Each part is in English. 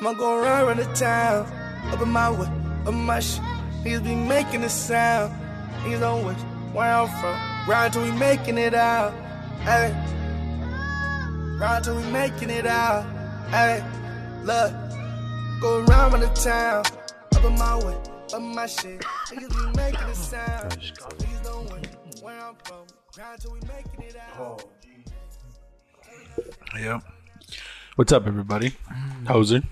I'ma go around, run the town. Up in my way, up in my shit. Niggas be making a sound. Niggas don't wish where I'm from. Ride till we making it out. Hey. Ride till we making it out. Hey. Look. Go around, run the town. Up in my way, up in my shit. Niggas be making a sound. Niggas don't wish where I'm from. Ride till we making it out. Oh. Yep. What's up, everybody? Hoser,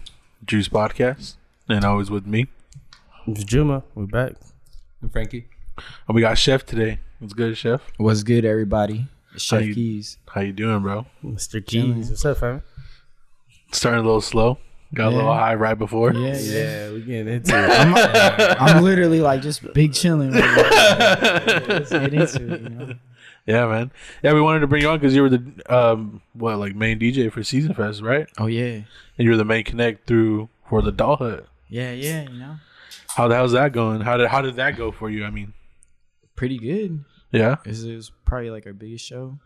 Juice Podcast, and always with me. It's Juma. We're back. And Frankie. And we got Chef today. What's good, Chef? What's good, everybody? It's How you- Keyz. How you doing, bro? Mr. Keyz. What's up, fam? Starting a little slow. Got a little high right before. Yeah, Yeah, we getting into it. I'm, I'm literally like just big chilling. Right now. Let's get into it, you know? Yeah, man. Yeah, we wanted to bring you on because you were the um what like main DJ for Season Fest, right? Oh yeah, And you were the main connect through for the Doll Hut. yeah, yeah. You know, How the hell's that going? How did how did that go for you? I mean, pretty good. yeah, It was, it was probably like our biggest show.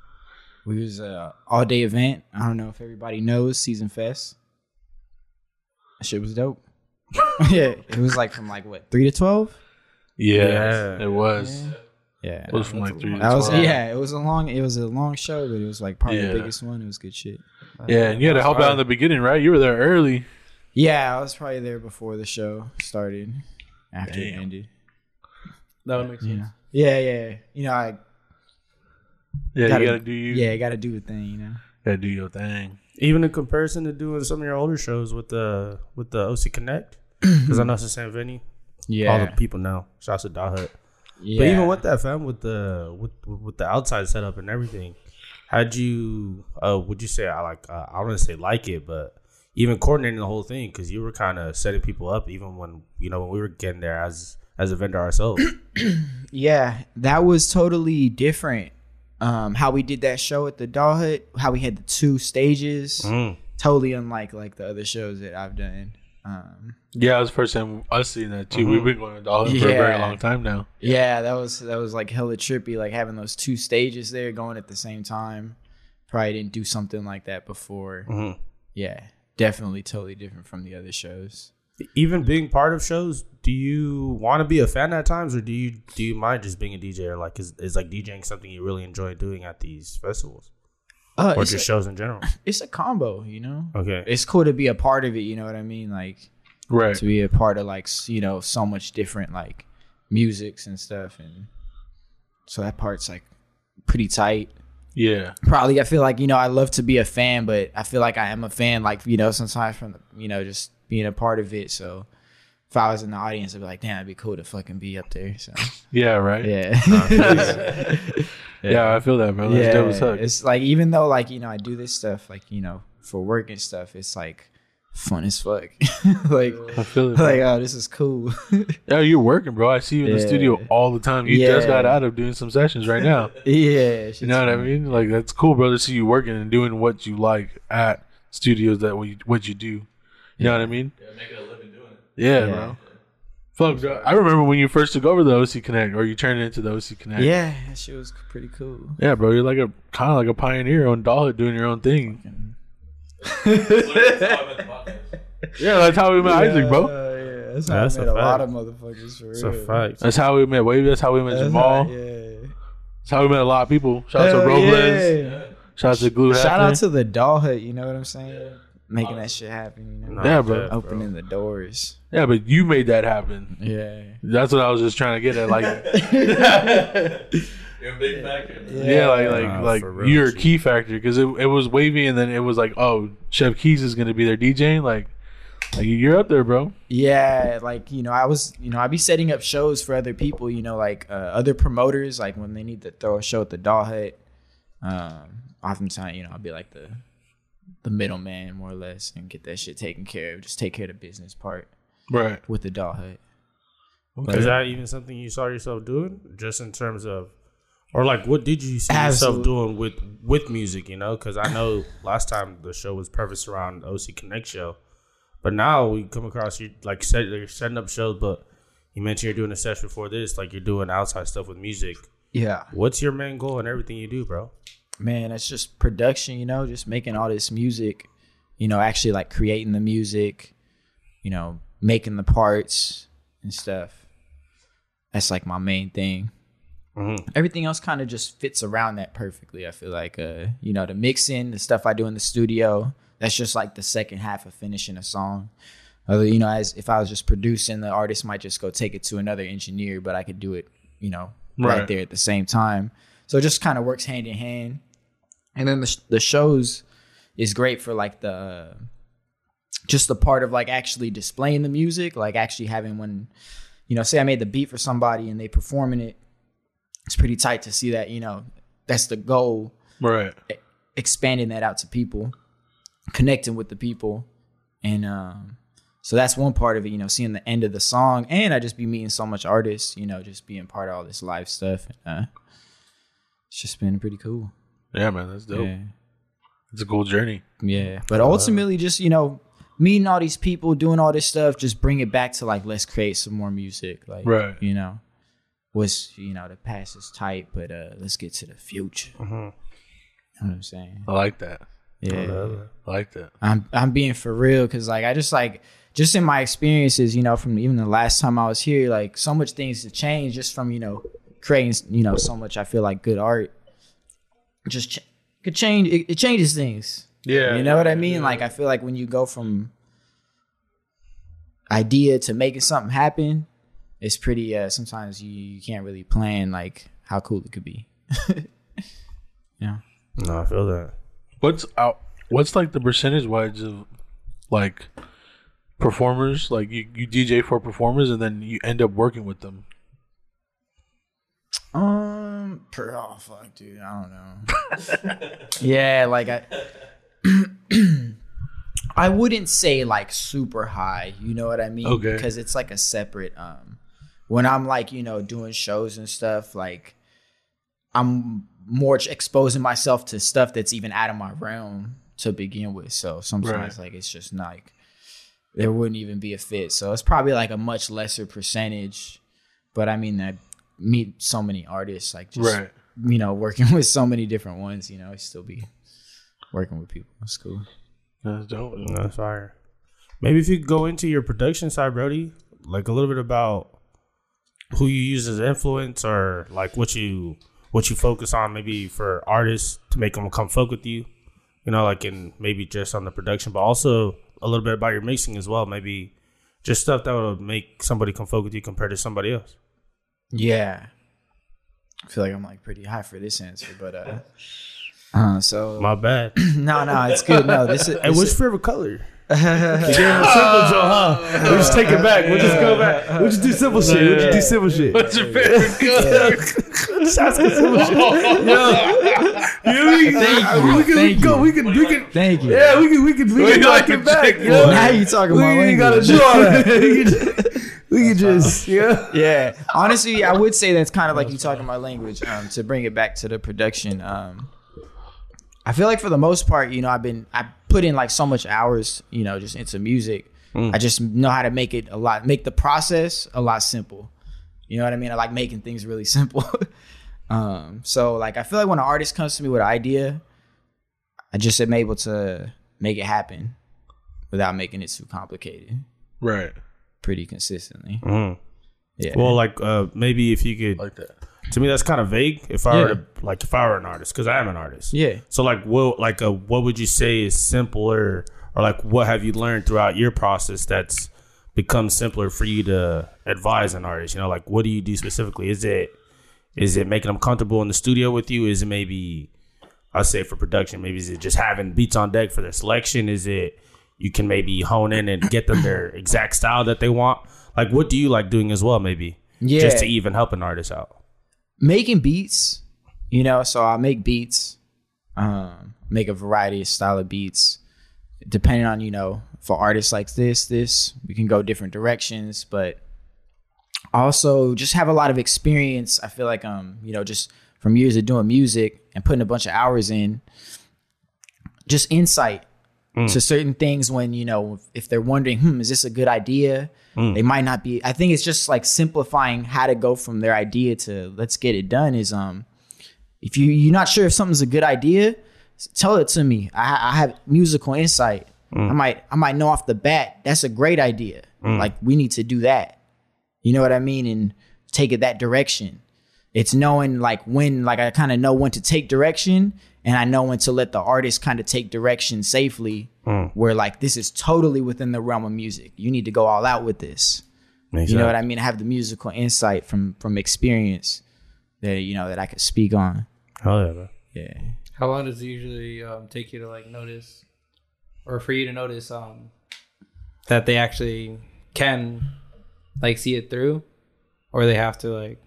We was a all day event. I don't know if everybody knows Season Fest. That shit was dope. yeah, it was like from like what three to twelve. yeah, Yeah. it was. Yeah. Yeah, It was from like three. To that was yeah. It was a long. It was a long show, but it was like probably Yeah. the biggest one. It was good shit. Yeah, and you had to help out in the beginning, right? You were there early. Yeah, I was probably there before the show started. After it ended. That would make sense. Yeah. Yeah, yeah. You know, I Yeah, Gotta- you gotta do you. yeah, I got to do a thing. You know. gotta do your thing. Even in comparison to doing some of your older shows with the with the OC Connect, because I know it's the same venue. Yeah. All the people know. Shouts to Doll Hut. Yeah. But even with that, fam, with the with with the outside setup and everything, how'd you? Uh, would you say I like? Uh, I don't want to say like it, but even coordinating the whole thing because you were kind of setting people up, even when you know when we were getting there as as a vendor ourselves. Yeah, that was totally different. Um, how we did that show at the Doll Hut, how we had the two stages, Mm. totally unlike like the other shows that I've done. Um, Yeah, it was the first time us seeing that too. We've been going to Doll Hut for a very Mm-hmm. Long time now. yeah, that was that was like hella trippy, like having those two stages there going at the same time. Probably didn't do something like that before. Mhm. Yeah, definitely totally different from the other shows. even being part of shows, do you want to be a fan at times, or do you do you mind just being a DJ, or like is, is like DJing something you really enjoy doing at these festivals Uh, or just a, shows in general? it's a combo, you know. Okay, It's cool to be a part of it. You know what I mean? Like Right. to be a part of like you know so much different like musics and stuff, and so that part's like pretty tight. Yeah. Probably, I feel like you know I love to be a fan, but I feel like I am a fan. Like you know sometimes from the, you know just being a part of it. So if I was in the audience, I'd be like, damn, it'd be cool to fucking be up there. So Yeah. Right. yeah. Yeah, I feel that, bro. That's dope as yeah, heck. it's like even though like you know I do this stuff like you know for work and stuff, it's like fun as fuck. like I feel it. like bro. oh this is cool. yeah, you're working, bro. I see you in the studio all the time. You just got out of doing some sessions right now. yeah, You know what I mean? Like that's cool, bro. To see you working and doing what you like at studios that what you, what you do. You know what I mean? Yeah, making a living doing it. Yeah, Yeah. bro. Fuck, bro. I remember when you first took over the OC Connect, or you turned it into the OC Connect. Yeah, that shit was pretty cool. Yeah, bro. You're like a kind of like a pioneer on Doll Hut doing your own thing. Yeah, that's how we met Isaac, bro. Uh, yeah, that's how I That's a met a lot of motherfuckers for it's a fact. That's how we met Wavy. That's how we met Jamal. yeah. That's how we met a lot of people. Shout out to Hell Robles. yeah. Shout out to Glue. Shout out to the doll hut. You know what I'm saying? Making that shit happen. You know, Yeah, bro. opening the doors. Yeah, but you made that happen. Yeah. That's what I was just trying to get at. Like, You're a big factor. yeah, like like Nah, like real, you're a G. key factor because it, it was Wavy, and then it was like, oh, Chef Keyz is gonna be there DJing. Like, like you're up there, bro. Yeah, like you know, I was, you know, I'd be setting up shows for other people, you know, like uh, other promoters, like when they need to throw a show at the Doll Hut. Um, oftentimes, you know, I'll be like the the middleman, more or less, and get that shit taken care of. Just take care of the business part Right. with the Doll Hut. Is that even something you saw yourself doing, just in terms of, or like what did you see yourself doing with with music? You know, because I know last time the show was purpose around OC Connect show, but now we come across you like set, you're setting up shows, but you mentioned you're doing a session before this, like you're doing outside stuff with music. Yeah. What's your main goal in everything you do, bro? Man, it's just production, you know, just making all this music, you know, actually like creating the music, you know, making the parts and stuff. That's like my main thing. Mhm. Everything else kind of just fits around that perfectly. I feel like, uh, you know, the mixing, the stuff I do in the studio, that's just like the second half of finishing a song. Other, you know, as if I was just producing, the artist might just go take it to another engineer, but I could do it, you know, right, Right. there at the same time. So it just kind of works hand in hand. And then the, sh- the shows is great for like the just the part of like actually displaying the music, like actually having one, you know, say I made the beat for somebody and they performing it. It's pretty tight to see that, you know, that's the goal Right. expanding that out to people, connecting with the people, and um, so that's one part of it. You know, seeing the end of the song, and I just be meeting so much artists. You know, just being part of all this live stuff. Uh, it's just been pretty cool. Yeah, man, that's dope. Yeah, It's a cool journey. yeah. But ultimately, just you know, meeting all these people, doing all this stuff, just bring it back to like let's create some more music. Like, Right. You know, was you know the past is tight, but uh, let's get to the future. Mhm. You know what I'm saying? I like that. Yeah. I like that. I'm I'm being for real because like I just like just in my experiences, you know, from even the last time I was here, like so much things to change just from you know creating you know so much. I feel like good art just ch- could change. It, it changes things. Yeah. you know what I mean. Like I feel like when you go from idea to making something happen, it's pretty. uh Sometimes you, you can't really plan like how cool it could be. yeah. No, I feel that. What's out? What's like the percentage wise of like performers? Like you, you DJ for performers and then you end up working with them. Um, oh fuck, dude, I don't know. yeah, like I, I wouldn't say like super high. You know what I mean? Okay. Because it's like a separate. Um, when I'm like you know doing shows and stuff, like I'm more exposing myself to stuff that's even out of my realm to begin with. So sometimes Right. like it's just like there wouldn't even be a fit. So it's probably like a much lesser percentage. But I mean, I meet so many artists, like just Right. you know, working with so many different ones. You know, I still be working with people. It's cool. That's dope. No, that's fire. Maybe if you could go into your production side, Brody, like a little bit about who you use as influence or like what you what you focus on maybe for artists to make them come fuck with you. You know, like in maybe just on the production, but also a little bit about your mixing as well. Maybe just stuff that would make somebody come fuck with you compared to somebody else. Yeah, I feel like I'm like pretty high for this answer, but uh, uh so My bad. no, no, it's good. No, this is Hey, this what's is- favorite color? Simple Joe, huh? We'll just take it back. We'll just go back. We'll just do simple shit. We'll just do simple shit. What's your favorite color? Just ask us simple shit. Yo, yeah, we, Thank you, we can thank go. you. We can. We can. Thank you. Yeah, we can. We can. We We can like knock it to back. check Yo. one. Now you talking We my ain't gotta language. do all that. We can just. We can just. Yeah. yeah honestly i would say that's kind of like you talking my language um to bring it back to the production um i feel like for the most part you know i've been i put in like so much hours you know just into music i just know how to make it a lot make the process a lot simple you know what i mean i like making things really simple um so like i feel like when an artist comes to me with an idea i just am able to make it happen without making it too complicated right. Pretty consistently Mhm. yeah Well, like uh, maybe if you could. Like that. To me, that's kind of vague. If I were to like, if I were an artist, because I am an artist. yeah So like, what like uh, what would you say is simpler, or like what have you learned throughout your process that's become simpler for you to advise an artist? You know, like what do you do specifically? Is it is it making them comfortable in the studio with you? Is it maybe I'll say for production, maybe is it just having beats on deck for their selection? Is it you can maybe hone in and get them their exact style that they want? Like what do you like doing as well? Maybe Yeah. just to even help an artist out. making beats, you know, so I make beats, um, make a variety of style of beats, depending on, you know, for artists like this, this, we can go different directions, but also just have a lot of experience. I feel like, um, you know, just from years of doing music and putting a bunch of hours in, just insight to certain things when, you know, if they're wondering, hmm, is this a good idea? They might not be. I think it's just like simplifying how to go from their idea to let's get it done is, um, if you, you're not sure if something's a good idea, tell it to me. I, I have musical insight I might I might know off the bat that's a great idea. Like we need to do that. You know what I mean? And take it that direction. It's knowing like when like I kind of know when to take direction and I know when to let the artist kind of take direction safely where like this is totally within the realm of music. You need to go all out with this. Makes You know sense. what I mean? I have the musical insight from from experience that you know that I could speak on. Hell yeah, man. Yeah. How long does it usually um, take you to like notice, or for you to notice um, that they actually can like see it through, or they have to like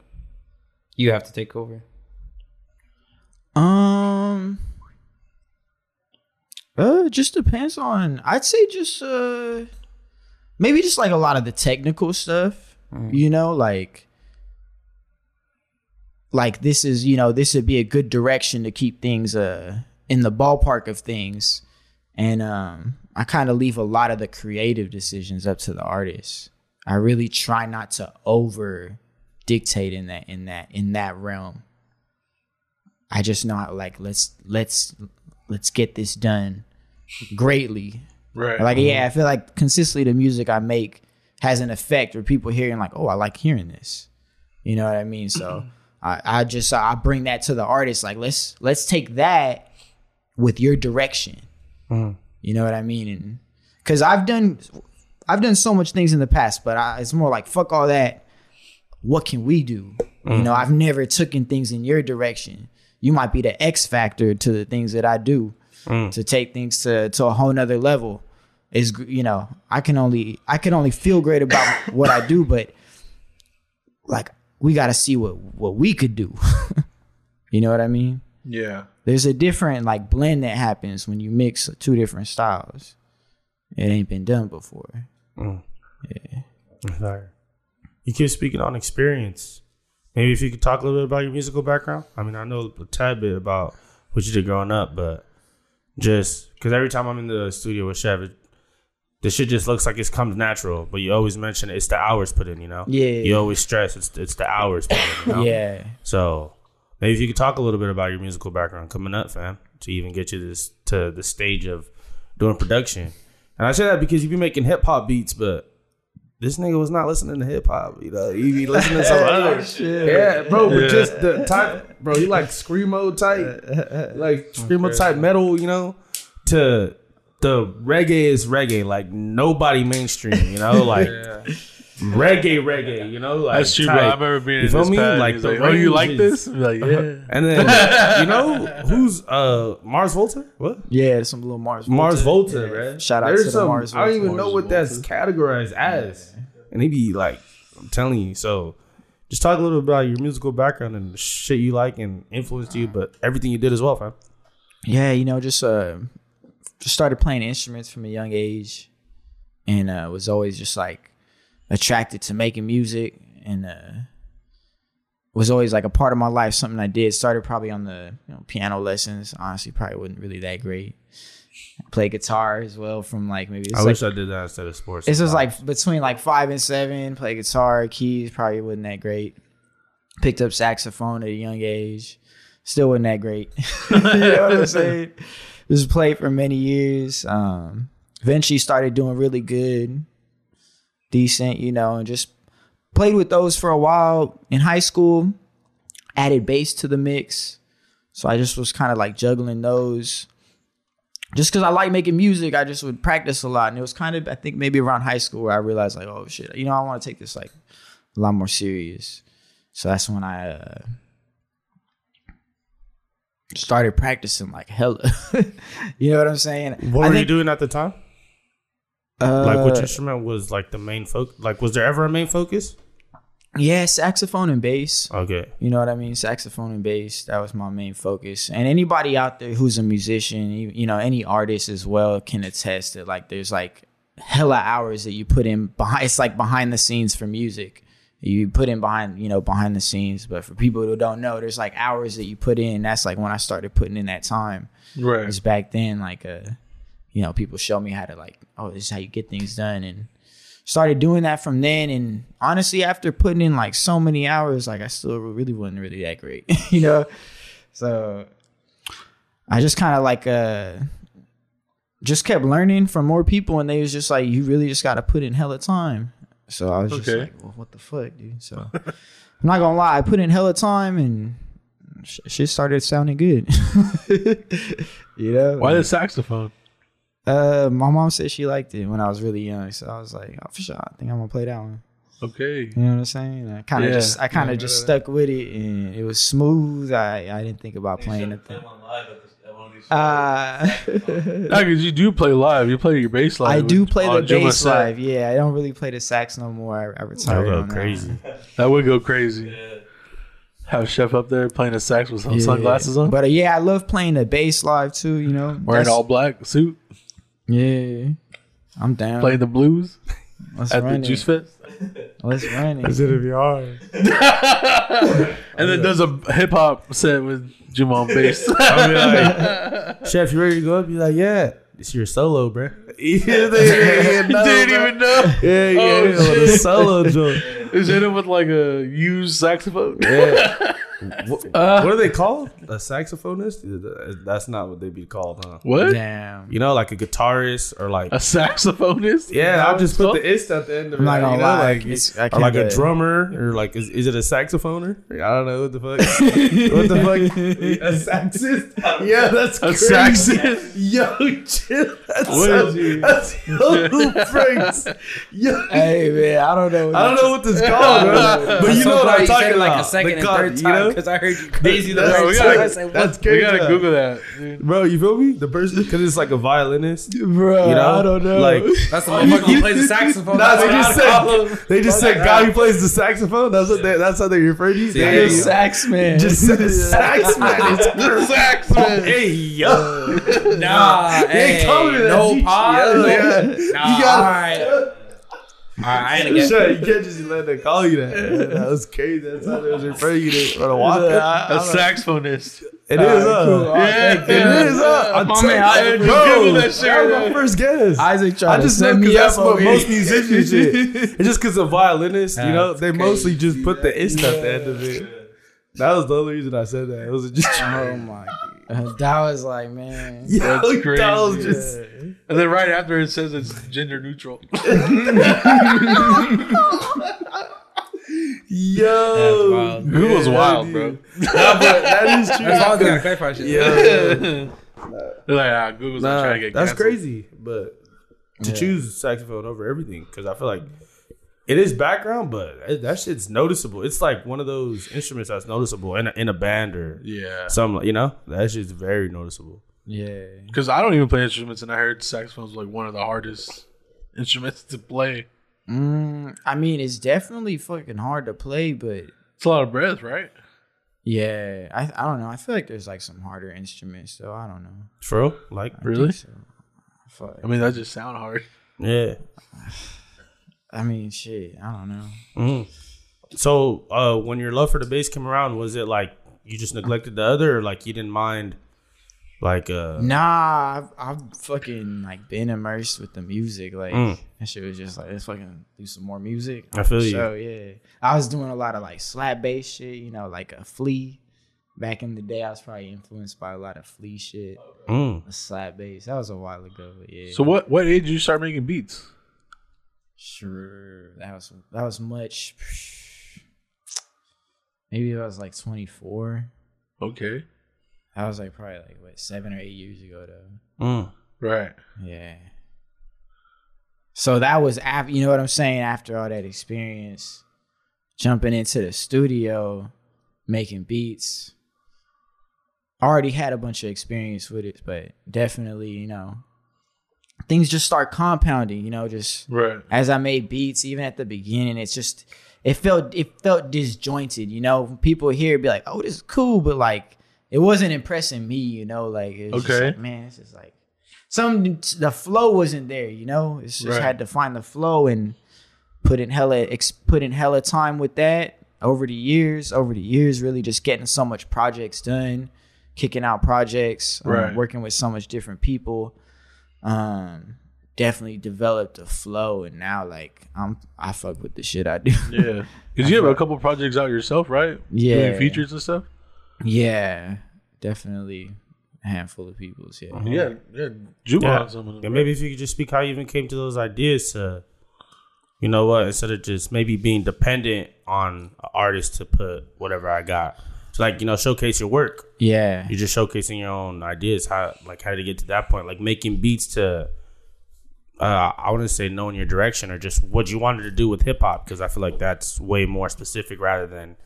you have to take over? Um. Uh, just depends on. I'd say just uh, maybe just like a lot of the technical stuff. You know, like like this is you know this would be a good direction to keep things uh in the ballpark of things, and um, I kind of leave a lot of the creative decisions up to the artist. I really try not to over dictate in that in that in that realm. I just know like let's let's let's get this done greatly. Right. Like yeah, mm-hmm. I feel like consistently the music I make has an effect where people hearing like, oh, I like hearing this. You know what I mean? So mm-hmm. I, I just I bring that to the artist. Like let's let's take that with your direction. Mm-hmm. You know what I mean? And because I've done I've done so much things in the past, but I, it's more like fuck all that. What can we do? You know, I've never taken things in your direction. You might be the X factor to the things that I do mm. to take things to to a whole nother level. Is you know, I can only I can only feel great about what I do, but like we got to see what what we could do. you know what I mean? yeah. There's a different like blend that happens when you mix two different styles. It ain't been done before. Mm. Fire. You keep speaking on experience. Maybe if you could talk a little bit about your musical background. I mean, I know a tad bit about what you did growing up, but just because every time I'm in the studio with Chef, it, the shit just looks like it's comes natural. But you always mention it's the hours put in, you know. Yeah. You always stress it's it's the hours put in. You know? Yeah. So maybe if you could talk a little bit about your musical background coming up, fam, to even get you this to the stage of doing production. And I say that because you be making hip hop beats, but this nigga was not listening to hip hop. You know, he be listening to some other oh, shit. Yeah, bro. But just the type, bro. He like screamo type, like screamo type metal. You know, to the reggae is reggae, like nobody mainstream. You know, like reggae, reggae. You know, like That's true, bro. type. I remember being You in feel this me? pad, Like he's the like, oh, you like this? is- I'm like, yeah. And then you know who's uh Mars Volta? What? Yeah, some little Mars. Volta. Mars Volta. Volta, Yeah. man. Shout out There's to the some, Mars I don't Volta. even know what that's categorized as. And he be like, I'm telling you. So just talk a little about your musical background and the shit you like and influenced you, but everything you did as well, fam. Yeah, you know, just uh, just started playing instruments from a young age, and uh, was always just like attracted to making music, and uh, was always like a part of my life. Something I did. Started probably on the you know, piano lessons. Honestly, probably wasn't really that great. Play guitar as well from like maybe. I like, wish I did that instead of sports. This was like between like five and seven. Play guitar, keys probably wasn't that great. Picked up saxophone at a young age. Still wasn't that great. you know what I'm saying? Just played for many years. Um, eventually started doing really good, decent, you know, and just played with those for a while in high school. Added bass to the mix, so I just was kind of like juggling those just because I like making music, I just would practice a lot. And it was kind of, I think maybe around high school where I realized like, oh shit, you know, I want to take this like a lot more serious. So that's when I uh, started practicing like hella. you know what I'm saying? what I were you doing at the time? Uh, Like, which instrument was like the main focus? Like, was there ever a main focus? yeah, saxophone and bass. Okay. You know what I mean? Saxophone and bass. That was my main focus. And anybody out there who's a musician, you, you know, any artist as well can attest that like there's like hella hours that you put in behind. It's like behind the scenes for music. You put in behind, you know, behind the scenes. But for people who don't know, there's like hours that you put in. That's like when I started putting in that time. Right. Because back then, like, uh, you know, people show me how to like, oh, this is how you get things done, and started doing that from then. And honestly, after putting in like so many hours, like I still really wasn't really that great, you know. So I just kind of like uh just kept learning from more people, and they was just like, you really just got to put in hella time. So I was just like, well, what the fuck, dude? So I'm not gonna lie, I put in hella time, and sh- shit started sounding good. you know, Why the saxophone? Uh, my mom said she liked it when I was really young, so I was like, oh, for sure, I think I'm gonna play that one. Okay. You know what I'm saying? I kind of Yeah. just, I kind of just stuck with it, and it was smooth. I, I didn't think about playing it. Uh, Yeah, because you do play live. You play your bass live. I do play the bass set. live. Yeah, I don't really play the sax no more. I, I That retired. would go on that. crazy. That would go crazy. Have Chef up there playing the sax with some Yeah. sunglasses on, But uh, yeah, I love playing the bass live too. You know, wearing That's- all black suit, Yeah, I'm down. Play the blues Let's at run the it. Juice Fest, Let's run it. it'd be hard. and then does a hip hop set with Juma on bass. I'll be like, Chef, you ready to go up? You're like, yeah. It's your solo, bro. yeah, they, they, Didn't even know. Yeah, yeah, Oh, yeah, with a shit. solo joint. Is it with like a used saxophone? Yeah. What, uh, what are they called? A saxophonist? Uh, that's not what they'd be called, huh? What? Damn. You know, like a guitarist or like A saxophonist? yeah. I'll just put the. the ist at the end of it. not you gonna know, lie, like it's- I or like a drummer or like is, is it a saxophoner? I don't know what the fuck. what the fuck? A saxist? Yeah, that's A crazy. saxist? Yo, chill. That's What so, is he? That's yo, Franks. Yo, Hey man, I don't know. I don't know what this is called, bro. But you know what I'm talking about. like a second The and cut, third you time know? Because I heard you crazy the That's- Yeah, first we gotta- I said, what? That's We gotta Google that. Dude. Bro, you feel me? The person, because it's like a violinist. You bro. know, I don't know. Like, That's the motherfucker who plays the saxophone. Nah, That's they what just said they just said guy who plays the saxophone. That's what they, that's how they refer to you. Yeah, They the yeah. just- sax man. just said sax man. It's sax man. hey yo, Nah, hey, call me that, no G- pause. yeah. Nah, You gotta- all right. All right, I ain't gonna get. You can't just let them call you that. man. That was crazy. That's how they was referring you to for the walk. A saxophonist. It is, huh? cool. Oh, Yeah, it is, huh? I'm My telling man, I- you, just bro, Google that shit that was my first guess. Isaac tried to just know set because me that's up what most musicians shit. It's just because of violinists, you know, they crazy. mostly just put the ist at the end of it. That was the only reason I said that. It was just Oh my god. That was like, man. yeah, That's that crazy. was just And then right after it says it's gender neutral. yo. Wild. Google's Yeah, wild, dude. bro. Nah, but that is true. As long as you gotta clarify shit. Yeah. They're like, ah, Google's not Nah, trying to get that's canceled. crazy. But to choose saxophone over everything, because I feel like it is background, but it- that shit's noticeable. It's like one of those instruments that's noticeable in a, in a band or Yeah. something. You know, that shit's very noticeable. Yeah. Because I don't even play instruments, and I heard saxophone's like one of the hardest instruments to play. Mm, I mean, it's definitely fucking hard to play, but It's a lot of breath, right? yeah, I I don't know. I feel like there's like some harder instruments, so I don't know. True. Like, I Really? think so. Fuck. I mean, that just sound hard. yeah. I mean, shit. I don't know. Mhm. So, uh, when your love for the bass came around, was it like you just neglected the other, or like you didn't mind, like, uh, Nah, I've, I've fucking like been immersed with the music. Like Mm. that shit was just like let's fucking do some more music. I feel you. So yeah, I was doing a lot of like slap bass shit. You know, like a Flea. Back in the day, I was probably influenced by a lot of Flea shit. mm, A slap bass. That was a while ago. But yeah. So, what what age did you start making beats? Sure. That was that was much. Maybe I was like 24. Okay. That was like probably like what seven or eight years ago though. mm. Right. Yeah. So that was after you know what I'm saying. After all that experience, jumping into the studio, making beats. I already had a bunch of experience with it, but definitely you know things just start compounding. You know, just Right. as I made beats, even at the beginning, it's just it felt it felt disjointed. You know, people here be like, "Oh, this is cool," but like it wasn't impressing me. You know, like it was just Okay. like, man, this is like some the flow wasn't there. You know, it's just Right. had to find the flow and put in hella ex, put in hella time with that over the years. Over the years, really just getting so much projects done, kicking out projects, um, working with so much different people um definitely developed a flow and now like i'm i fuck with the shit i do Yeah. Because you have a couple projects out yourself, right? Yeah. Doing features and stuff. yeah definitely a handful of people's. Yeah. Yeah, yeah, Juma Yeah. some of them. And maybe if you could just speak how you even came to those ideas to, you know what, instead of just maybe being dependent on an artist to put whatever I got. So like, you know, showcase your work. Yeah. You're just showcasing your own ideas. How like how did you get to that point? Like making beats to uh I wouldn't say knowing your direction or just what you wanted to do with hip hop, because I feel like that's way more specific rather than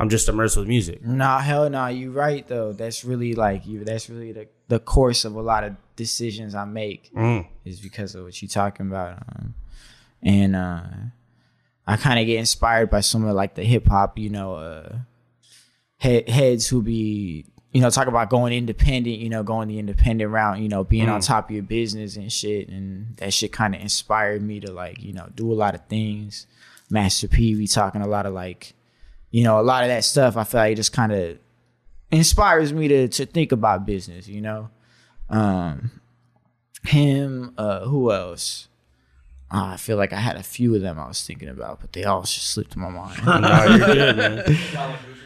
I'm just immersed with music. Nah, hell no. You right though. That's really like you. That's really the the course of a lot of decisions I make Mm. is because of what you're talking about. Um, and uh, I kind of get inspired by some of like the hip hop, you know, uh, head, heads who be you know talk about going independent, you know, going the independent route, you know, being on top of your business and shit. And that shit kind of inspired me to like you know do a lot of things. Master P, we talking a lot of like you know, a lot of that stuff I feel like it just kind of inspires me to to think about business, you know. Um him, uh who else? Uh, I feel like I had a few of them I was thinking about, but they all just slipped my mind. Nah, you're good, man.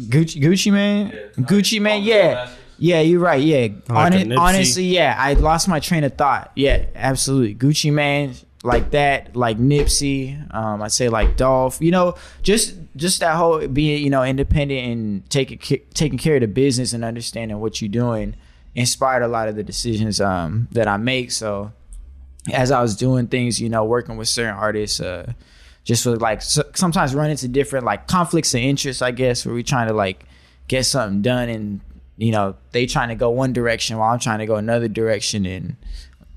Gucci Gucci Mane? Gucci Mane, yeah. Yeah, you're right. Yeah. Like a honestly, yeah. I lost my train of thought. Yeah, absolutely. Gucci Mane, like that, like Nipsey, um, I'd say like Dolph, you know, just just that whole being, you know, independent and taking taking care of the business and understanding what you're doing inspired a lot of the decisions um that I make. So as I was doing things, you know, working with certain artists, uh, just like so, sometimes run into different like conflicts of interest, I guess, where we trying to like get something done and you know they trying to go one direction while I'm trying to go another direction, and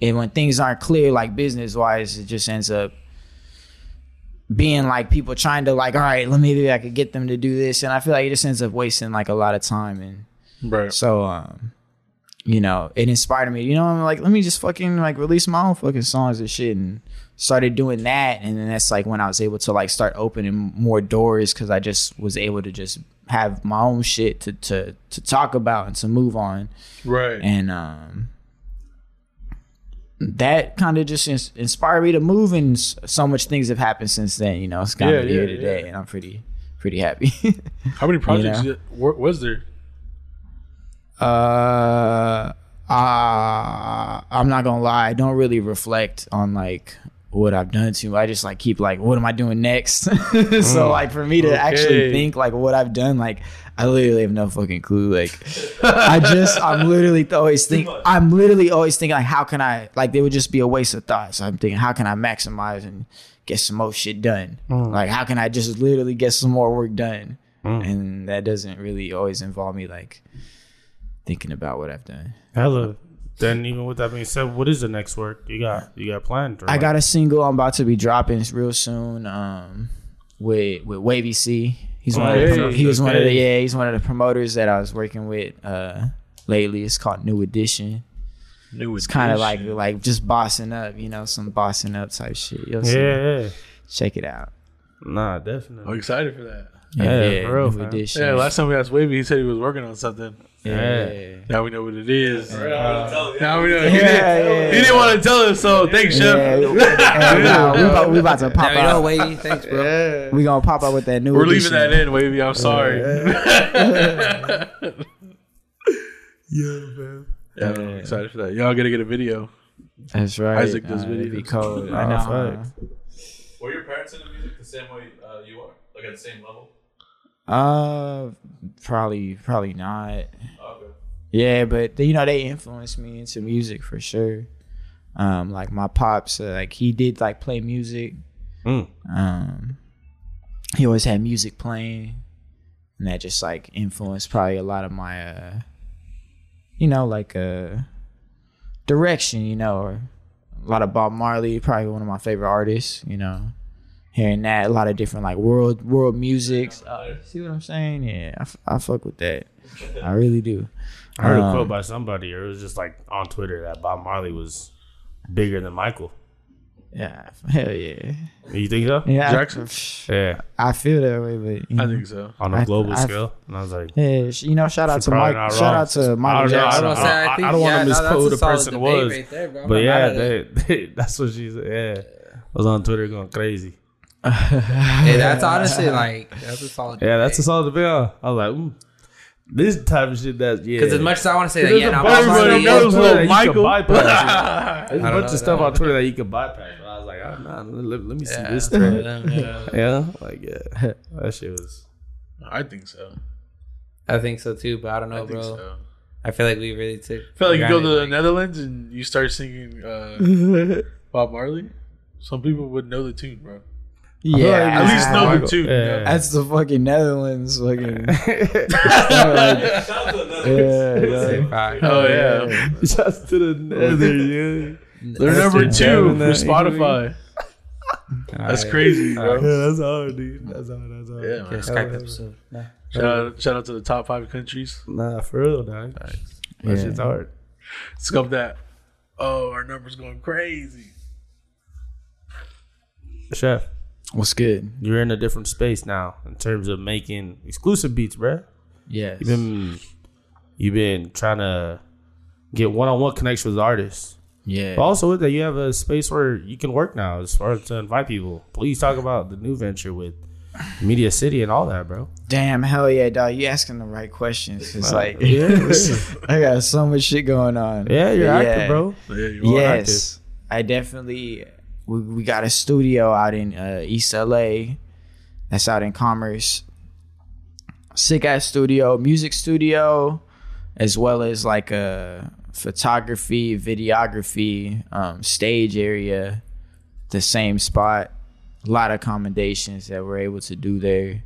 and when things aren't clear, like business wise, it just ends up being like people trying to like, all right, let me maybe I could get them to do this, and I feel like it just ends up wasting like a lot of time and. Right. So, um, you know, it inspired me. You know, I'm like, let me just fucking like release my own fucking songs and shit, and started doing that. And then that's like when I was able to like start opening more doors because I just was able to just have my own shit to to to talk about and to move on. Right. And um, that kind of just ins- inspired me to move, and s- so much things have happened since then. You know, it's got Yeah, here today, yeah. and I'm pretty pretty happy. How many projects know? was there? Uh, uh, I'm not gonna lie. I don't really reflect on like what I've done to. I just like keep like, what am I doing next? so like for me to actually think like what I've done, like I literally have no fucking clue. Like I just, I'm literally always think, I'm literally always thinking like, how can I? Like there would just be a waste of thought. So I'm thinking, how can I maximize and get some more shit done? Like how can I just literally get some more work done? And that doesn't really always involve me like thinking about what I've done. Hella. Then even with that being said, what is the next work you got? You got planned? or I got a single I'm about to be dropping real soon. Um, with with Wavy C. He's one of the, he was one of the yeah he's one of the promoters that I was working with uh lately. It's called New Edition. New It's kind of like like just bossing up, you know, some bossing up type shit. You'll see. Yeah, yeah. Check it out. Nah, definitely. I'm definitely. excited for that. Yeah, for real, New fam. Edition. Yeah, last time we asked Wavy, he said he was working on something. yeah. Now we know what it is. Uh, now we know. Yeah, He, didn't, yeah, he didn't want to tell us, so thanks, Yeah, Chef. we, yeah, we about, we about- we about to pop Now you know, out. Wavy. Thanks, bro. We gonna pop out with that new. We're leaving that in, Wavy. I'm sorry. yeah, I'm excited for that. Y'all gotta get a video. That's right. Isaac does uh, it'd Be cold. I know. facts. Were your parents into music the same way uh, you are? Like at the same level? Uh, probably, probably not. Okay. Yeah, but you know they influenced me into music for sure. Um, like my pops, uh, like he did like play music. Mm. Um, he always had music playing, and that just like influenced probably a lot of my, uh, you know, like uh, direction. You know, or a lot of Bob Marley, probably one of my favorite artists. You know, hearing that a lot of different like world world music. Uh, see what I'm saying? Yeah, I, f- I fuck with that. I really do. I heard a Um, quote by somebody, or it was just like on Twitter that Bob Marley was bigger than Michael. Yeah, hell yeah. You think so? Yeah, Jackson? I, Yeah, I feel that way, but you I think so. on a global I- scale. And I was like, Yeah, sh- you know, shout out to Mike. Shout wrong. out to I Michael don't know, I Jackson. don't- I- I don't wanna misquote who the person was, but yeah, they, they, that's what she said. Yeah, I was on Twitter going crazy. Hey, that's honestly like that's a solid. Yeah, that's a solid debate. I was like, mm. This type of shit that's yeah. Because as much as I want to say that, There's yeah, a no, bunch of everybody stuff knows on little Twitter that you can Michael. bypass. There's a I don't bunch know of stuff on Twitter that you can bypass. But I was like, oh, nah, let, let me see Yeah, this for thread. them, yeah. Yeah, like yeah, that shit was. I think so. I think so too, but I don't know, I think bro. so. I feel like we really took. I feel like you go to granted, the like- Netherlands and you start singing uh, Bob Marley. Some people would know the tune, bro. Yeah, At least number two. Yeah. Yeah. That's the fucking Netherlands. Fucking Shout out to the Netherlands. yeah, Five. Oh yeah, Shouts to the nether, yeah. they're number two it. for Spotify. That's crazy, bro. Yeah, that's hard, dude. That's hard. That's hard. Yeah, Yeah, man. Skype episode. Yeah. Shout out, shout out to the top five countries. Nah, for real, dog. That Yeah. shit's hard. Scum that. Oh, our numbers going crazy. Chef, What's good? you're in a different space now in terms of making exclusive beats, bruh. Yes. You've been you've been trying to get one on one connection with artists. Yeah. But also with that, you have a space where you can work now as far as to invite people. Please talk about the new venture with Media City and all that, bro. Damn, hell yeah, dog. You asking the right questions. It's like, yeah, I got so much shit going on. yeah, you're Yeah. active, bro. Yeah, you are. Yes, I definitely. We, we got a studio out in uh, East LA. That's out in Commerce. Sick ass studio, music studio, as well as like a photography, videography, um, stage area. The same spot. A lot of accommodations that we're able to do there.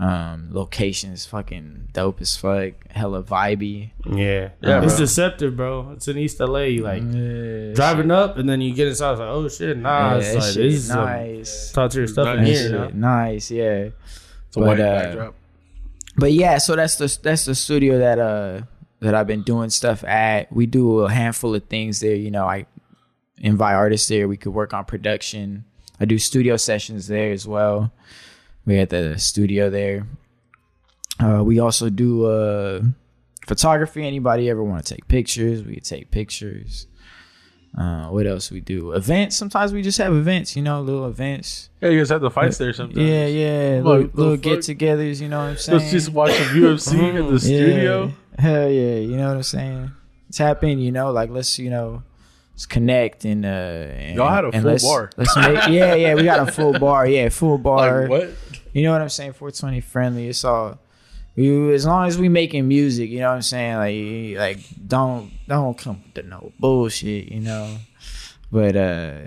Um, locations fucking dope as fuck. Hella vibey. Yeah, Yeah, It's bro. deceptive, bro. It's in East LA. Like Yeah, driving up, and then you get inside. It's like, oh shit, nah. Yeah, it's that like, shit nice. top tier stuff in Nice. here. You know? Nice, yeah. It's a But, white uh, backdrop. But yeah, so that's the that's the studio that uh that I've been doing stuff at. We do a handful of things there. You know, I invite artists there. We could work on production. I do studio sessions there as well. We had the studio there. Uh, we also do uh, photography. Anybody ever want to take pictures? We take pictures. Uh, what else we do? Events. Sometimes we just have events. You know, little events. Yeah, you guys have the fights there sometimes. Yeah, yeah. Like, Little, little get-togethers. You know what I'm saying? Let's just watch some UFC in the studio. Yeah. Hell yeah, you know what I'm saying? Tap in, you know, like let's you know, let's connect and uh and, Y'all had a full let's, bar. Let's make yeah, yeah, we got a full bar, yeah, full bar. Like what? You know what I'm saying? 420 friendly. It's all we as long as we making music, you know what I'm saying? Like like don't don't come to no bullshit, you know. But uh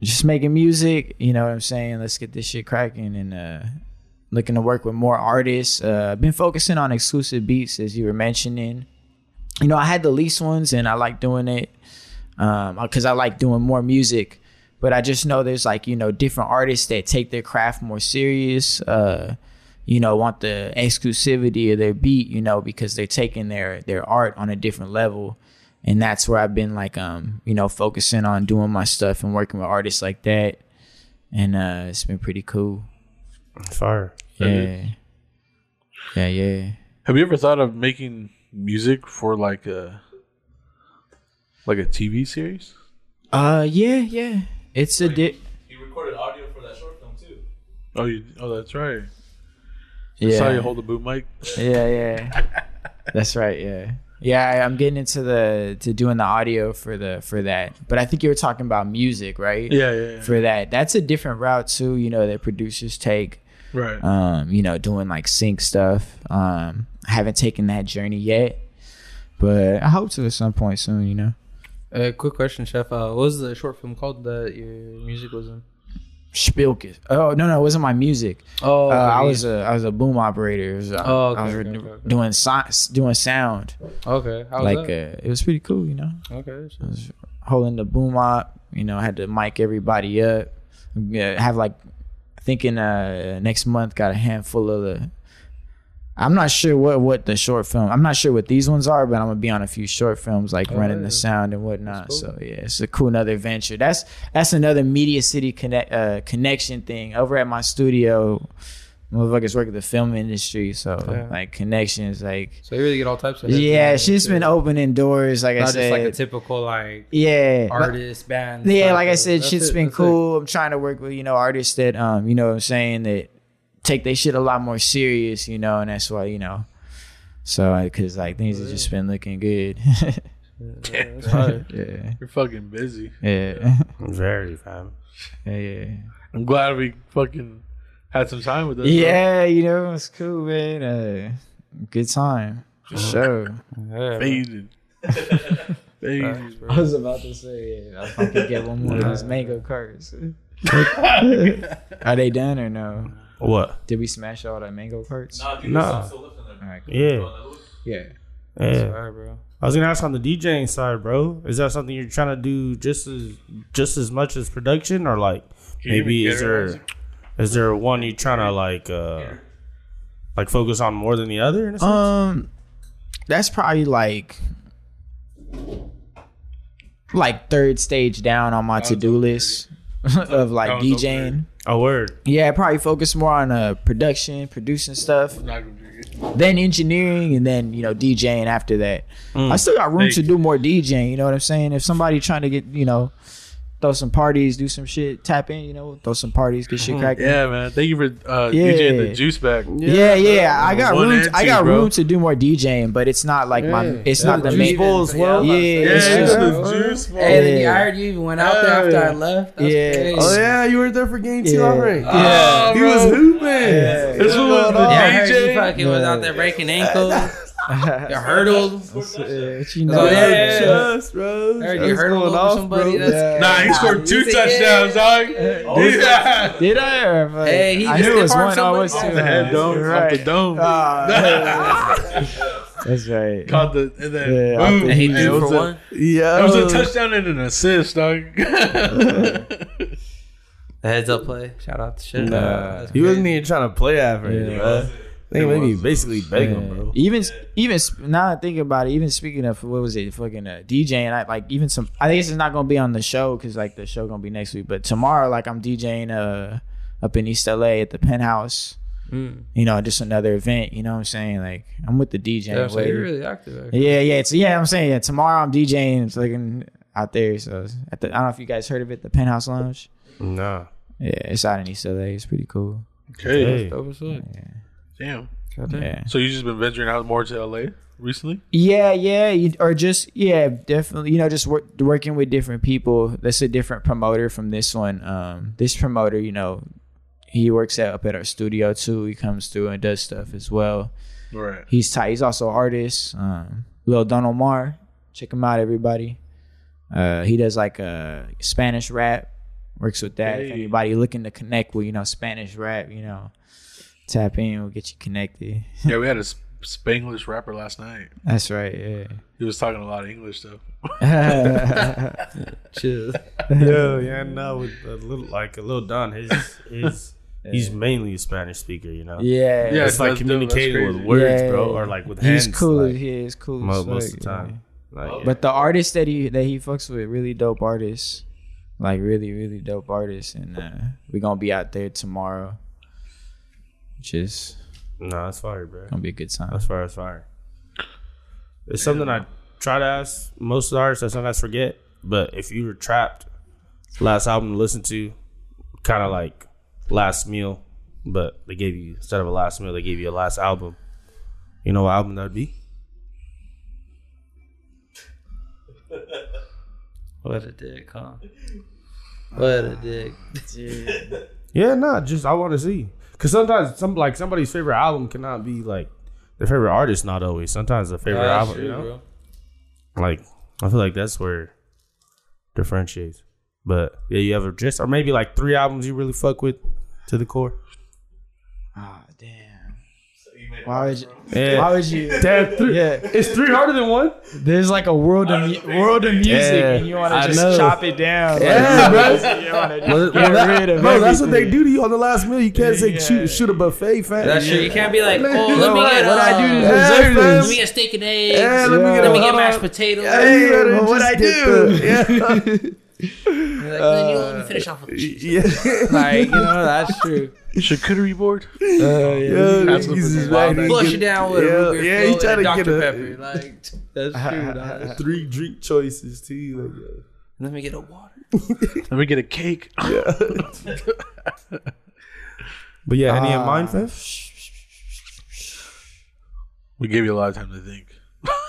just making music, you know what I'm saying? Let's get this shit cracking and uh looking to work with more artists. Uh been focusing on exclusive beats as you were mentioning. You know, I had the least ones and I like doing it. Um cuz I like doing more music but I just know there's like you know different artists that take their craft more serious. Uh, you know, want the exclusivity of their beat, you know, because they're taking their their art on a different level, and that's where I've been like, um, you know, focusing on doing my stuff and working with artists like that, and uh, it's been pretty cool. Fire. Yeah, yeah, yeah. Have you ever thought of making music for like a like a TV series? Uh, yeah, yeah. It's a di- He recorded audio for that short film too. Oh, you, oh, that's right. I saw you yeah, hold the boom mic. yeah, yeah. That's right. Yeah. Yeah, I- I'm getting into the to doing the audio for the for that. But I think you were talking about music, right? Yeah, yeah, yeah. For that, that's a different route too. You know that producers take. right. Um, you know, doing like sync stuff. Um, I haven't taken that journey yet, but I hope to at some point soon. You know, Uh, quick question, Chef. Uh, what was the short film called that your music was in? Spilkis. Oh no, no, it wasn't my music. Oh, uh, I was a I was a boom operator. It was, uh, Oh, okay, I was okay, okay, doing si- doing sound. okay. How was like that? uh, it was pretty cool. You know. okay. I was holding the boom op. You know, I had to mic everybody up. Yeah, have like thinking uh next month got a handful of the. I'm not sure what what the short film. I'm not sure what these ones are, but I'm gonna be on a few short films like Oh, running yeah. the sound and whatnot. That's So yeah, it's a cool another venture. That's that's another media city connect uh, connection thing over at my studio. Motherfuckers work at the film industry, so Yeah. like connections, like So you really get all types of. yeah, in she's been opening doors. Like I Not just said, like a typical like yeah, artist band. yeah, like I said, shit's it, been that's it. cool. I'm trying to work with, you know, artists that um, you know what I'm saying, that take their shit a lot more serious, you know, and that's why, you know, So, because like things have just been looking good. yeah, You're fucking busy. yeah, Very fam. yeah, yeah. I'm glad we fucking had some time with us. bro. Yeah, you know, it's cool, man. Uh, good time. For sure. Faded. Faded. I was about to say, yeah, if I could get one more of those mango carts. Are they done or no? What? Did we smash all the mango carts? Nah, dude, Nah. nah. still lifting. All right, cool. Yeah. Yeah. Yeah. Alright, bro. I was gonna ask on the DJing side, bro. Is that something you're trying to do just as just as much as production, or like Can you maybe even is get there it? is there one you're trying to like uh like focus on more than the other? In a sense? Um, that's probably like like third stage down on my to do list of like That was up DJing. a word. Yeah, I probably focus more on uh production, producing stuff, Not gonna drink it. then engineering, and then you know DJing after that. Mm. I still got room Hey. to do more DJing. You know what I'm saying? If somebody trying to get you know throw some parties, do some shit, tap in, you know, throw some parties, get shit cracking. Yeah, man. Thank you for uh, Yeah. DJing the juice back. Yeah, yeah, I got One room. and I got bro. room to do more DJing, but it's not like my. It's not the main. bowl as well. Yeah, Yeah, it's just, the juice. bro. Hey, then Yeah. I heard you even went out there after I left. That's Yeah. crazy. Oh yeah, you were there for game two Yeah. already. Yeah. he was hooping. This one was the Yeah, I heard DJ. you fucking was out there breaking ankles. you hurdled. uh, what you know. yeah. Just, bro. Heard you hurdled going over off, somebody. bro. That's Nah, he scored two touchdowns, dog. Yeah. Did I? Or if Hey, he I just knew it was one. I was two. Off the head dome. You're Off the right. dome. That's right. Caught the and then Yeah, boom. And he It threw for a- one. Yeah, It was a touchdown and an assist, dog. The heads up play. Shout out to shit. Nah, That's he wasn't even trying to play after Yeah. it, bro. They maybe basically begging him, Yeah. bro. Even even now that I think about it, even speaking of what was it, fucking uh, DJing, I like even some. I think this is not gonna be on the show because like the show gonna be next week. But tomorrow, like I'm DJing uh up in East LA at the Penthouse. Mm. You know, just another event. You know what I'm saying? Like I'm with the DJing. Yeah, so you're really active. actually. Yeah, yeah. It's yeah. I'm saying yeah. Tomorrow I'm DJing. It's like in- out there. So at the, I don't know if you guys heard of it, the Penthouse Lounge. Nah. Yeah, it's out in East LA. It's pretty cool. okay. Hey. Dope as fuck. Damn. Goddamn. Yeah. So you just been venturing out more to LA recently? Yeah, yeah, you, or just yeah, definitely. You know, just work, working with different people. That's a different promoter from this one. Um, this promoter, you know, he works at, up at our studio too. He comes through and does stuff as well. Right. He's tight. He's also an artist. Um, Lil Don Omar, check him out, everybody. Uh, he does like uh Spanish rap. Works with that. If anybody looking to connect with, you know, Spanish rap, you know, tap in. We'll get you connected. Yeah, we had a Sp- Spanglish rapper last night. That's right. Yeah. He was talking a lot of English though. Chill. Yeah, yeah, no, with a little like a little Don, his his he's mainly a Spanish speaker, you know. Yeah. Yeah, it's like that's communicating with words, Yeah. bro, or like with hands. He's cool. like, he is cool. mo- most fuck, of the time. yeah. Like, But the artist that he that he fucks with, really dope artists, like really really dope artists, and uh, we gonna be out there tomorrow, which is no, that's fire, bro. gonna be a good time. That's fire. That's fire. It's something I try to ask most of the artists. I sometimes forget. But if you were trapped, last album to listen to, kind of like last meal, but they gave you instead of a last meal, they gave you a last album. You know what album that'd be? What a dick, huh? What a dick. Yeah, no, just I want to see. Cause sometimes some like somebody's favorite album cannot be like their favorite artist. Not always. Sometimes the favorite That's album, true, you know. bro. Like I feel like that's where differentiates. But yeah, you ever just or maybe like three albums you really fuck with to the core. Ah damn. Why would you? Yeah. Why would you? Damn, three. Yeah, It's three harder than one. there's like a world of mu- world of music, Yeah, and you want to just know. chop it down. Yeah, like, bro. You want to Well, get well, rid of bro, that's what they do to you on the last meal. You can't say Yeah. shoot shoot a buffet, fam. That's true. You can't be like, oh, Bro, let me what- get what uh, I do to let deserve this? me get steak and eggs. Yeah, let me get, Let me get mashed potatoes. Hey, you what I do. the- yeah. You're like, then you let me finish off with cheese. yeah. Like, you know, that's true. Charcuterie board. Uh, yeah. Yeah, That's niggas what is the right. wild Flush it down with yeah, a root beer yeah, he float trying and to Dr. get a- Pepper. Like, that's true. dog. Three drink choices too. Like, uh, Let me get a water. Let me get a cake. yeah. But yeah, any in Ah. mind, fam? We gave you a lot of time to think.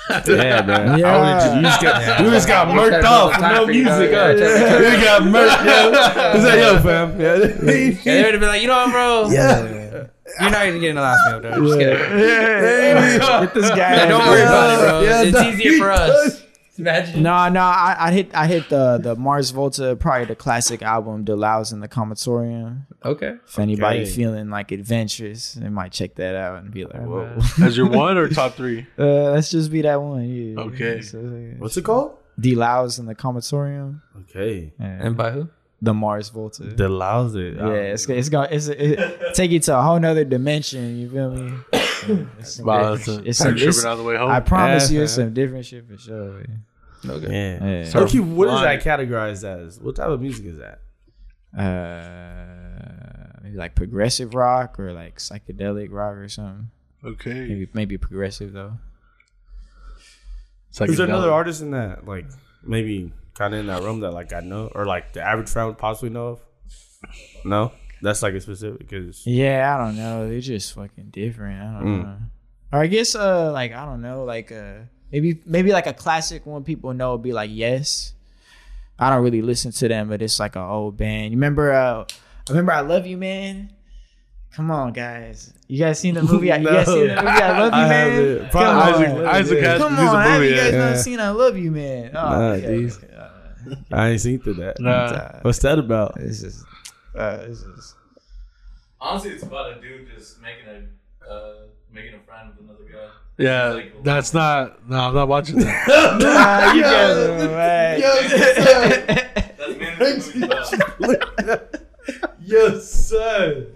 Yeah, man. Yeah. You just got, you just got murked off. No music. yeah. huh? Got murked. Yeah. Is that yo, fam? Yeah, They'd have been like, you know what, bro? Yeah. You're not even getting the last meal, bro. Just kidding. Get this guy. Yeah, don't worry about it, bro. Yeah, it's that- easier for us. Imagine. No, no, I, I hit I hit the the Mars Volta, probably the classic album, De-Loused in the Comatorium. Okay. If anybody Okay. feeling like adventurous, they might check that out and be like, whoa. As your one or top three? Uh, let's just be that one. Yeah. Okay. So, What's it called? De-Loused in the Comatorium. Okay. Yeah. And by who? The Mars Volta. The lousy. yeah, it's it's gonna it's it, take you to a whole nother dimension. You feel me? It's some Wow, different that's a. It's some, it's, on the way home. I promise Yeah, you, it's man. some different shit for sure. man. Okay. Yeah. Yeah. So- Okay, what is that categorized as? What type of music is that? Uh, maybe like progressive rock or like psychedelic rock or something. okay. Maybe maybe progressive though. Is there another artist in that, like maybe kind of in that realm that like I know, or like the average fan would possibly know of? No, that's like a specific because Yeah, I don't know. They're just fucking different. I don't Mm. know. Or I guess uh like I don't know, like uh maybe maybe like a classic one people know would be like Yes. I don't really listen to them, but it's like an old band. You remember uh I remember I Love You Man? Come on, guys. You guys seen the movie? You guys seen the movie I Love You I Man? Come on. Isaac, has Come on, have you guys yeah. not seen I Love You Man? Oh, Nah, okay. Dude. I ain't seen through that. Nah. What's that about? This is uh, this is Honestly, it's about a dude just making a uh, making a friend with another guy. Yeah, Like- that's not. No, I'm not watching that. nah, you guys are right. That's mainly what the movie's about. Yes, sir.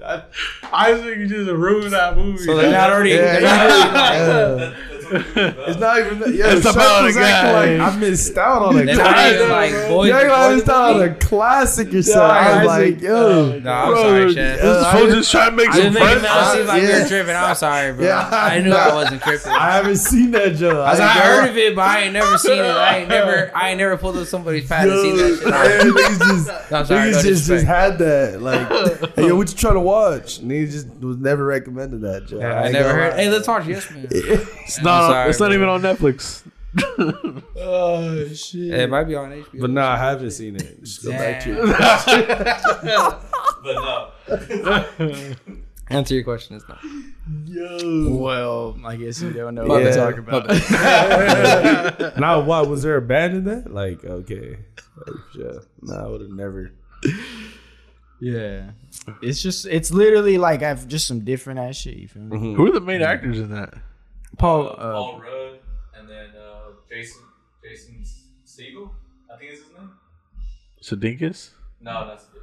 Isaac, you just ruined that movie. So they're not already. Yeah, they're not already like, That- that's what the movie's about. It's not even. That. Yeah, It's Shaq about a guy. Like I missed out on a classic. even like boys. Yeah, I boys missed out on a classic or something. I was Isaac, like, yo. No, I'm sorry, Chad. This Uh, fool just trying to make I some just making friends. it seem like Yeah. you're tripping. I'm sorry, bro. Yeah, I knew nah. I wasn't tripping. I haven't seen that, Joe. I, I heard of it, but I ain't never seen it. I ain't never, I ain't never pulled up somebody's pad and seen that shit. Niggas just, I'm sorry, niggas just, just had that. Like, hey, yo, what you trying to watch? And he just was never recommended that, Joe. I ain't never gonna heard. Hey, let's watch Yes Man. It's not. Sorry, it's not bro. even on Netflix. Oh shit! It might be on HBO. But no, I haven't seen it. Just go back to Damn. it. But no. Answer your question is no. Yo. Well, I guess you don't know My what to talk about. now, what was there a band in that? Like, okay, like, yeah. No, I would have never. yeah, it's just it's literally like I've just some different ass shit. You feel me? Mhm. Who are the main actors in that? Paul, Uh, uh, Paul Rudd and then uh, Jason Jason Segel. I think is his name. Sudeikis. No, that's it.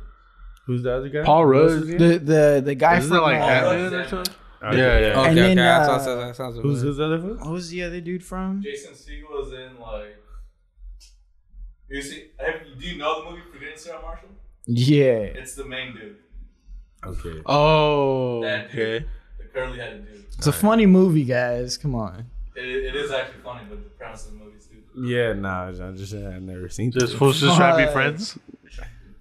Who's the other guy? Paul Who Rudd. the the the guy Isn't from it like uh, Ant-Man or something? Yeah, yeah. Okay, And then, okay. that uh, sounds, that sounds Who's familiar. who's the other one? what was the other dude from? Jason Segel is in like. You see, have, do you know the movie Forgetting Sarah Marshall? Yeah, It's the main dude, Okay. Oh, That okay. Dude. the curly headed dude. it's a funny movie, guys. Come on. It, it is actually funny, but the premise of the movie is stupid. Yeah, nah, I just I've never seen Just it. fools just trying to be friends.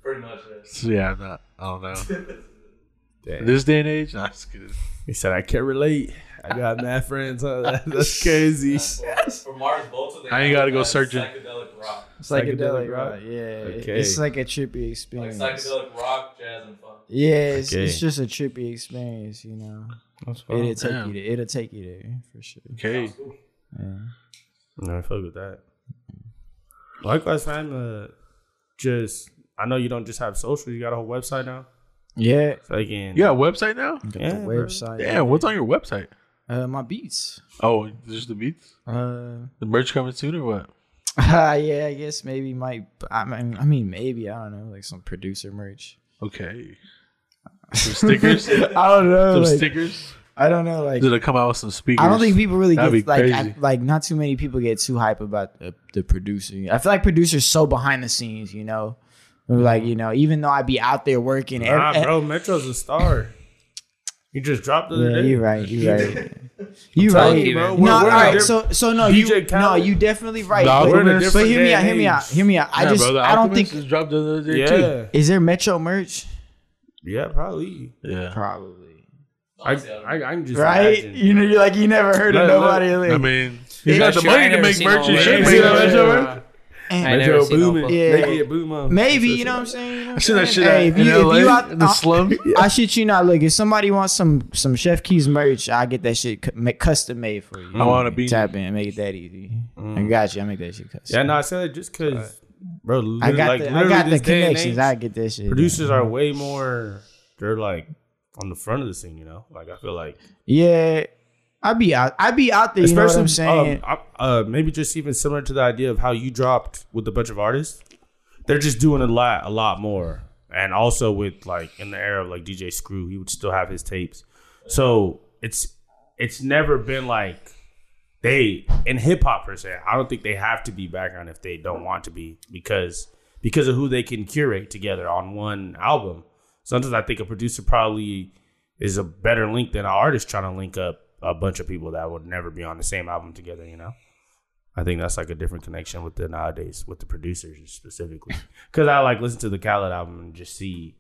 Pretty much, yes. So, yeah, I'm not. I don't know. Damn. This day and age, nah, just kidding. He said I can't relate. I got mad friends. Huh? That- That's crazy. For, for Mars Volta, they I ain't gotta go uh, searching. Psychedelic rock, Psychedelic, Psychedelic rock. rock? Yeah, Okay. it's like a trippy like experience. psychedelic rock, jazz, and funk. Yeah, it's, Okay. it's just a trippy experience, you know. That's It'll take damn. you there. It'll take you there for sure. Okay. Sounds cool. Yeah. No, I fuck with that. Likewise, man. Uh, just I know you don't just have social. You got a whole website now. Yeah. So you can. You got a website now? Got Yeah, the website. Damn, what's on your website? Uh, my beats. Oh, just the beats? Uh, The merch coming soon or what? yeah, I guess maybe might. I mean, I mean, maybe I don't know, like some producer merch. Okay. Some stickers? I don't know. Some like, stickers? I don't know. Like, Did it come out with some speakers? I don't think people really That'd get like. I, like not too many people get too hype about the, the producer. I feel like producers so behind the scenes, you know. Mm-hmm. Like you know, even though I be out there working, Nah, every, bro. Metro's a star. You just dropped the Yeah, day. you're right. You're right. You telling right, you, bro. No, We're- all we're So, so no, DJ you, no, you definitely right. The But, We're in a Alchemist? different but hear me out. Hear me out. Hear me out. I Yeah, just, bro, I don't think. just dropped the other day Yeah. too. Is there Metro merch? Yeah, probably. Yeah. Probably. I, I, I can just right? imagine. You know, you're like you never heard of Look, look, nobody. I mean, he's Yeah, got the sure, money to make seen merch no and shit. way. but- See that show, Yeah. and- I never Metro seen no Boomin. Yeah. Make it boom up. maybe you know what I'm saying. I what seen that shit saying? at, Hey, if you, LA, if you out, in the I- slum. I shit you not. Look, if somebody wants some some Chef Keyz merch, I get that shit custom made for you. I want to be Tap in, make it that easy. Mm. I got you. I make that shit custom. Yeah, no, I said it just because, bro. I got like, the I got the this connections. age, I get that shit. producers are way more. They're like on the front of the scene, you know. Like I feel like, Yeah, I'd be out. I'd be out there. You know what I'm saying? um, I- uh, maybe just even similar to the idea of how you dropped with a bunch of artists. They're just doing a lot, a lot more, and also with like in the era of like DJ Screw, he would still have his tapes. So it's it's never been like they in hip hop per se. I don't think they have to be background if they don't want to be because because of who they can curate together on one album. Sometimes I think a producer probably is a better link than an artist trying to link up a bunch of people that would never be on the same album together. You know, I think that's like a different connection with the nowadays with the producers specifically. Because I like listen to the Khaled album and just see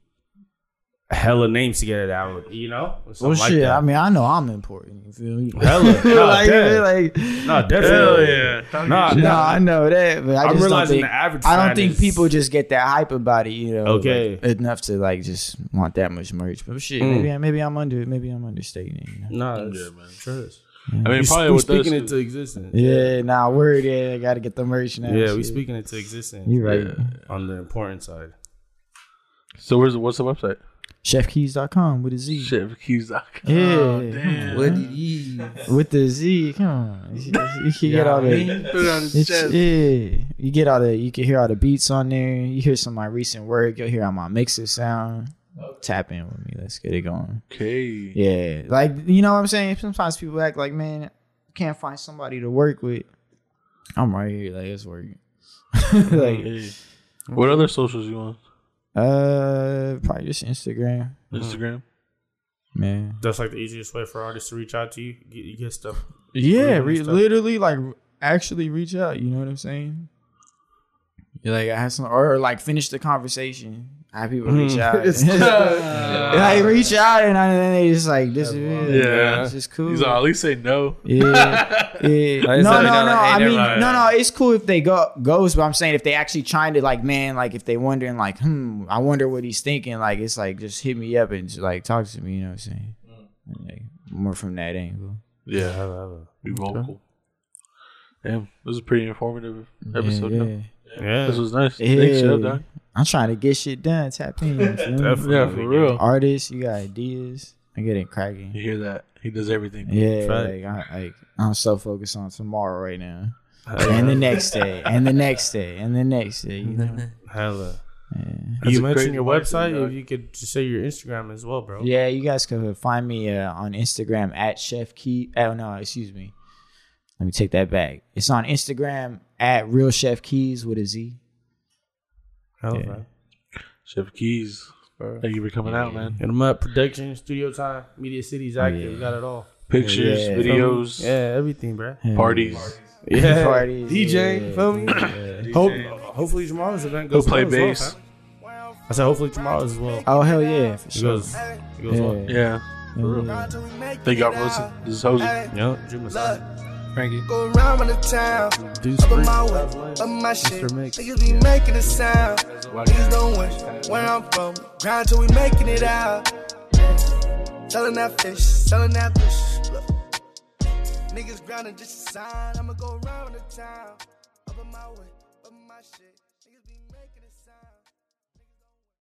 hella names together that would you know something Well, like shit. that. I mean, I know I'm important. You feel me? Hella. Nah, like, dead. like, no, definitely. yeah. Nah, no, nah. I know that, but I I'm just don't realizing think. the average. I don't think is- people just get that hype about it, you know. Okay. like, enough to like just want that much merch. But shit, Mm. maybe maybe I'm under maybe I'm understating it. You know? Nah, Yeah, it's man. trust. I mean, We, probably we with us, speaking into existence. Yeah, nah, word. Yeah, I gotta get the merch now. Yeah, we shit. speaking into existence. You're right. Yeah. on the important side. So where's what's the website? Chefkeyz.com with a Z. Chefkeyz.com. Yeah. Oh, damn. What did he? With the Z, come on. You, you can get all the. Put it on his It's, yeah, you get all the you can hear all the beats on there. You hear some of my recent work. You'll hear how my mixes sound. Tap in with me. Let's get it going. Okay. Yeah, like you know what I'm saying. Sometimes people act like, man, can't find somebody to work with. I'm right here. Like it's working. like, What other socials you on? Uh, probably just Instagram, Instagram. man. That's like the easiest way for artists to reach out to you. Get, you get stuff. Yeah, Real re- stuff. literally, like actually reach out. You know what I'm saying? You're like I have some, or like finish the conversation. Have people reach out, like reach out, and then they just like this is it. Yeah. it's just cool. He's all, at least say no. Yeah, yeah. No, no, no. know, like, I mean, never no, no. It's cool if they go goes, but I'm saying if they actually trying to like, man, like if they wondering, like, hmm, I wonder what he's thinking. Like, it's like just hit me up and just like talk to me. You know what I'm saying? Like, more from that angle. Yeah. i Be vocal. Damn, this was a pretty informative episode. yeah, though. yeah. Yeah, This was nice. Yeah. Thanks, Chef Doc. I'm trying to get shit done. Tap in. you feel me? Definitely. Yeah, for real. Artists, you got ideas. I get it cracking. You hear that? He does everything. Yeah, like, I, like I'm so focused on tomorrow right now, and the next day, and the next day, and the next day. You know? hella. Yeah. That's you mentioned your website. dog. If you could just say your Instagram as well, bro. Yeah, you guys can find me uh, on Instagram at Chef Key. Oh no, excuse me. Let me take that back. It's on Instagram at Real Chef Keyz with a Z. Hella, Yeah. bro. Chef Keyz. Thank you for coming out, man. Hit 'em up. Production, studio time, Media City's oh, active. yeah. We got it all. Pictures, Yeah. videos, Yeah, everything, bro. parties. Yeah, Parties, DJ. yeah. You feel me? Hope, hopefully tomorrow's event Who goes play well as well, bass? fam. I said hopefully tomorrow's as well. Oh hell yeah, for It goes, it goes Yeah. well. Yeah. For real. Yeah. Thank y'all for listening. This is Jose. Yeah, Dream Messiah. Frankie. Go around with the town. Deuce Up in Bree. my way, up my shit. Mr. Niggas be making a sound. Niggas don't wish where I'm from. Grind till we making it out. Selling that fish, selling that fish. Look. Niggas grinding just a sign. I'ma go around with the town. Up in my way,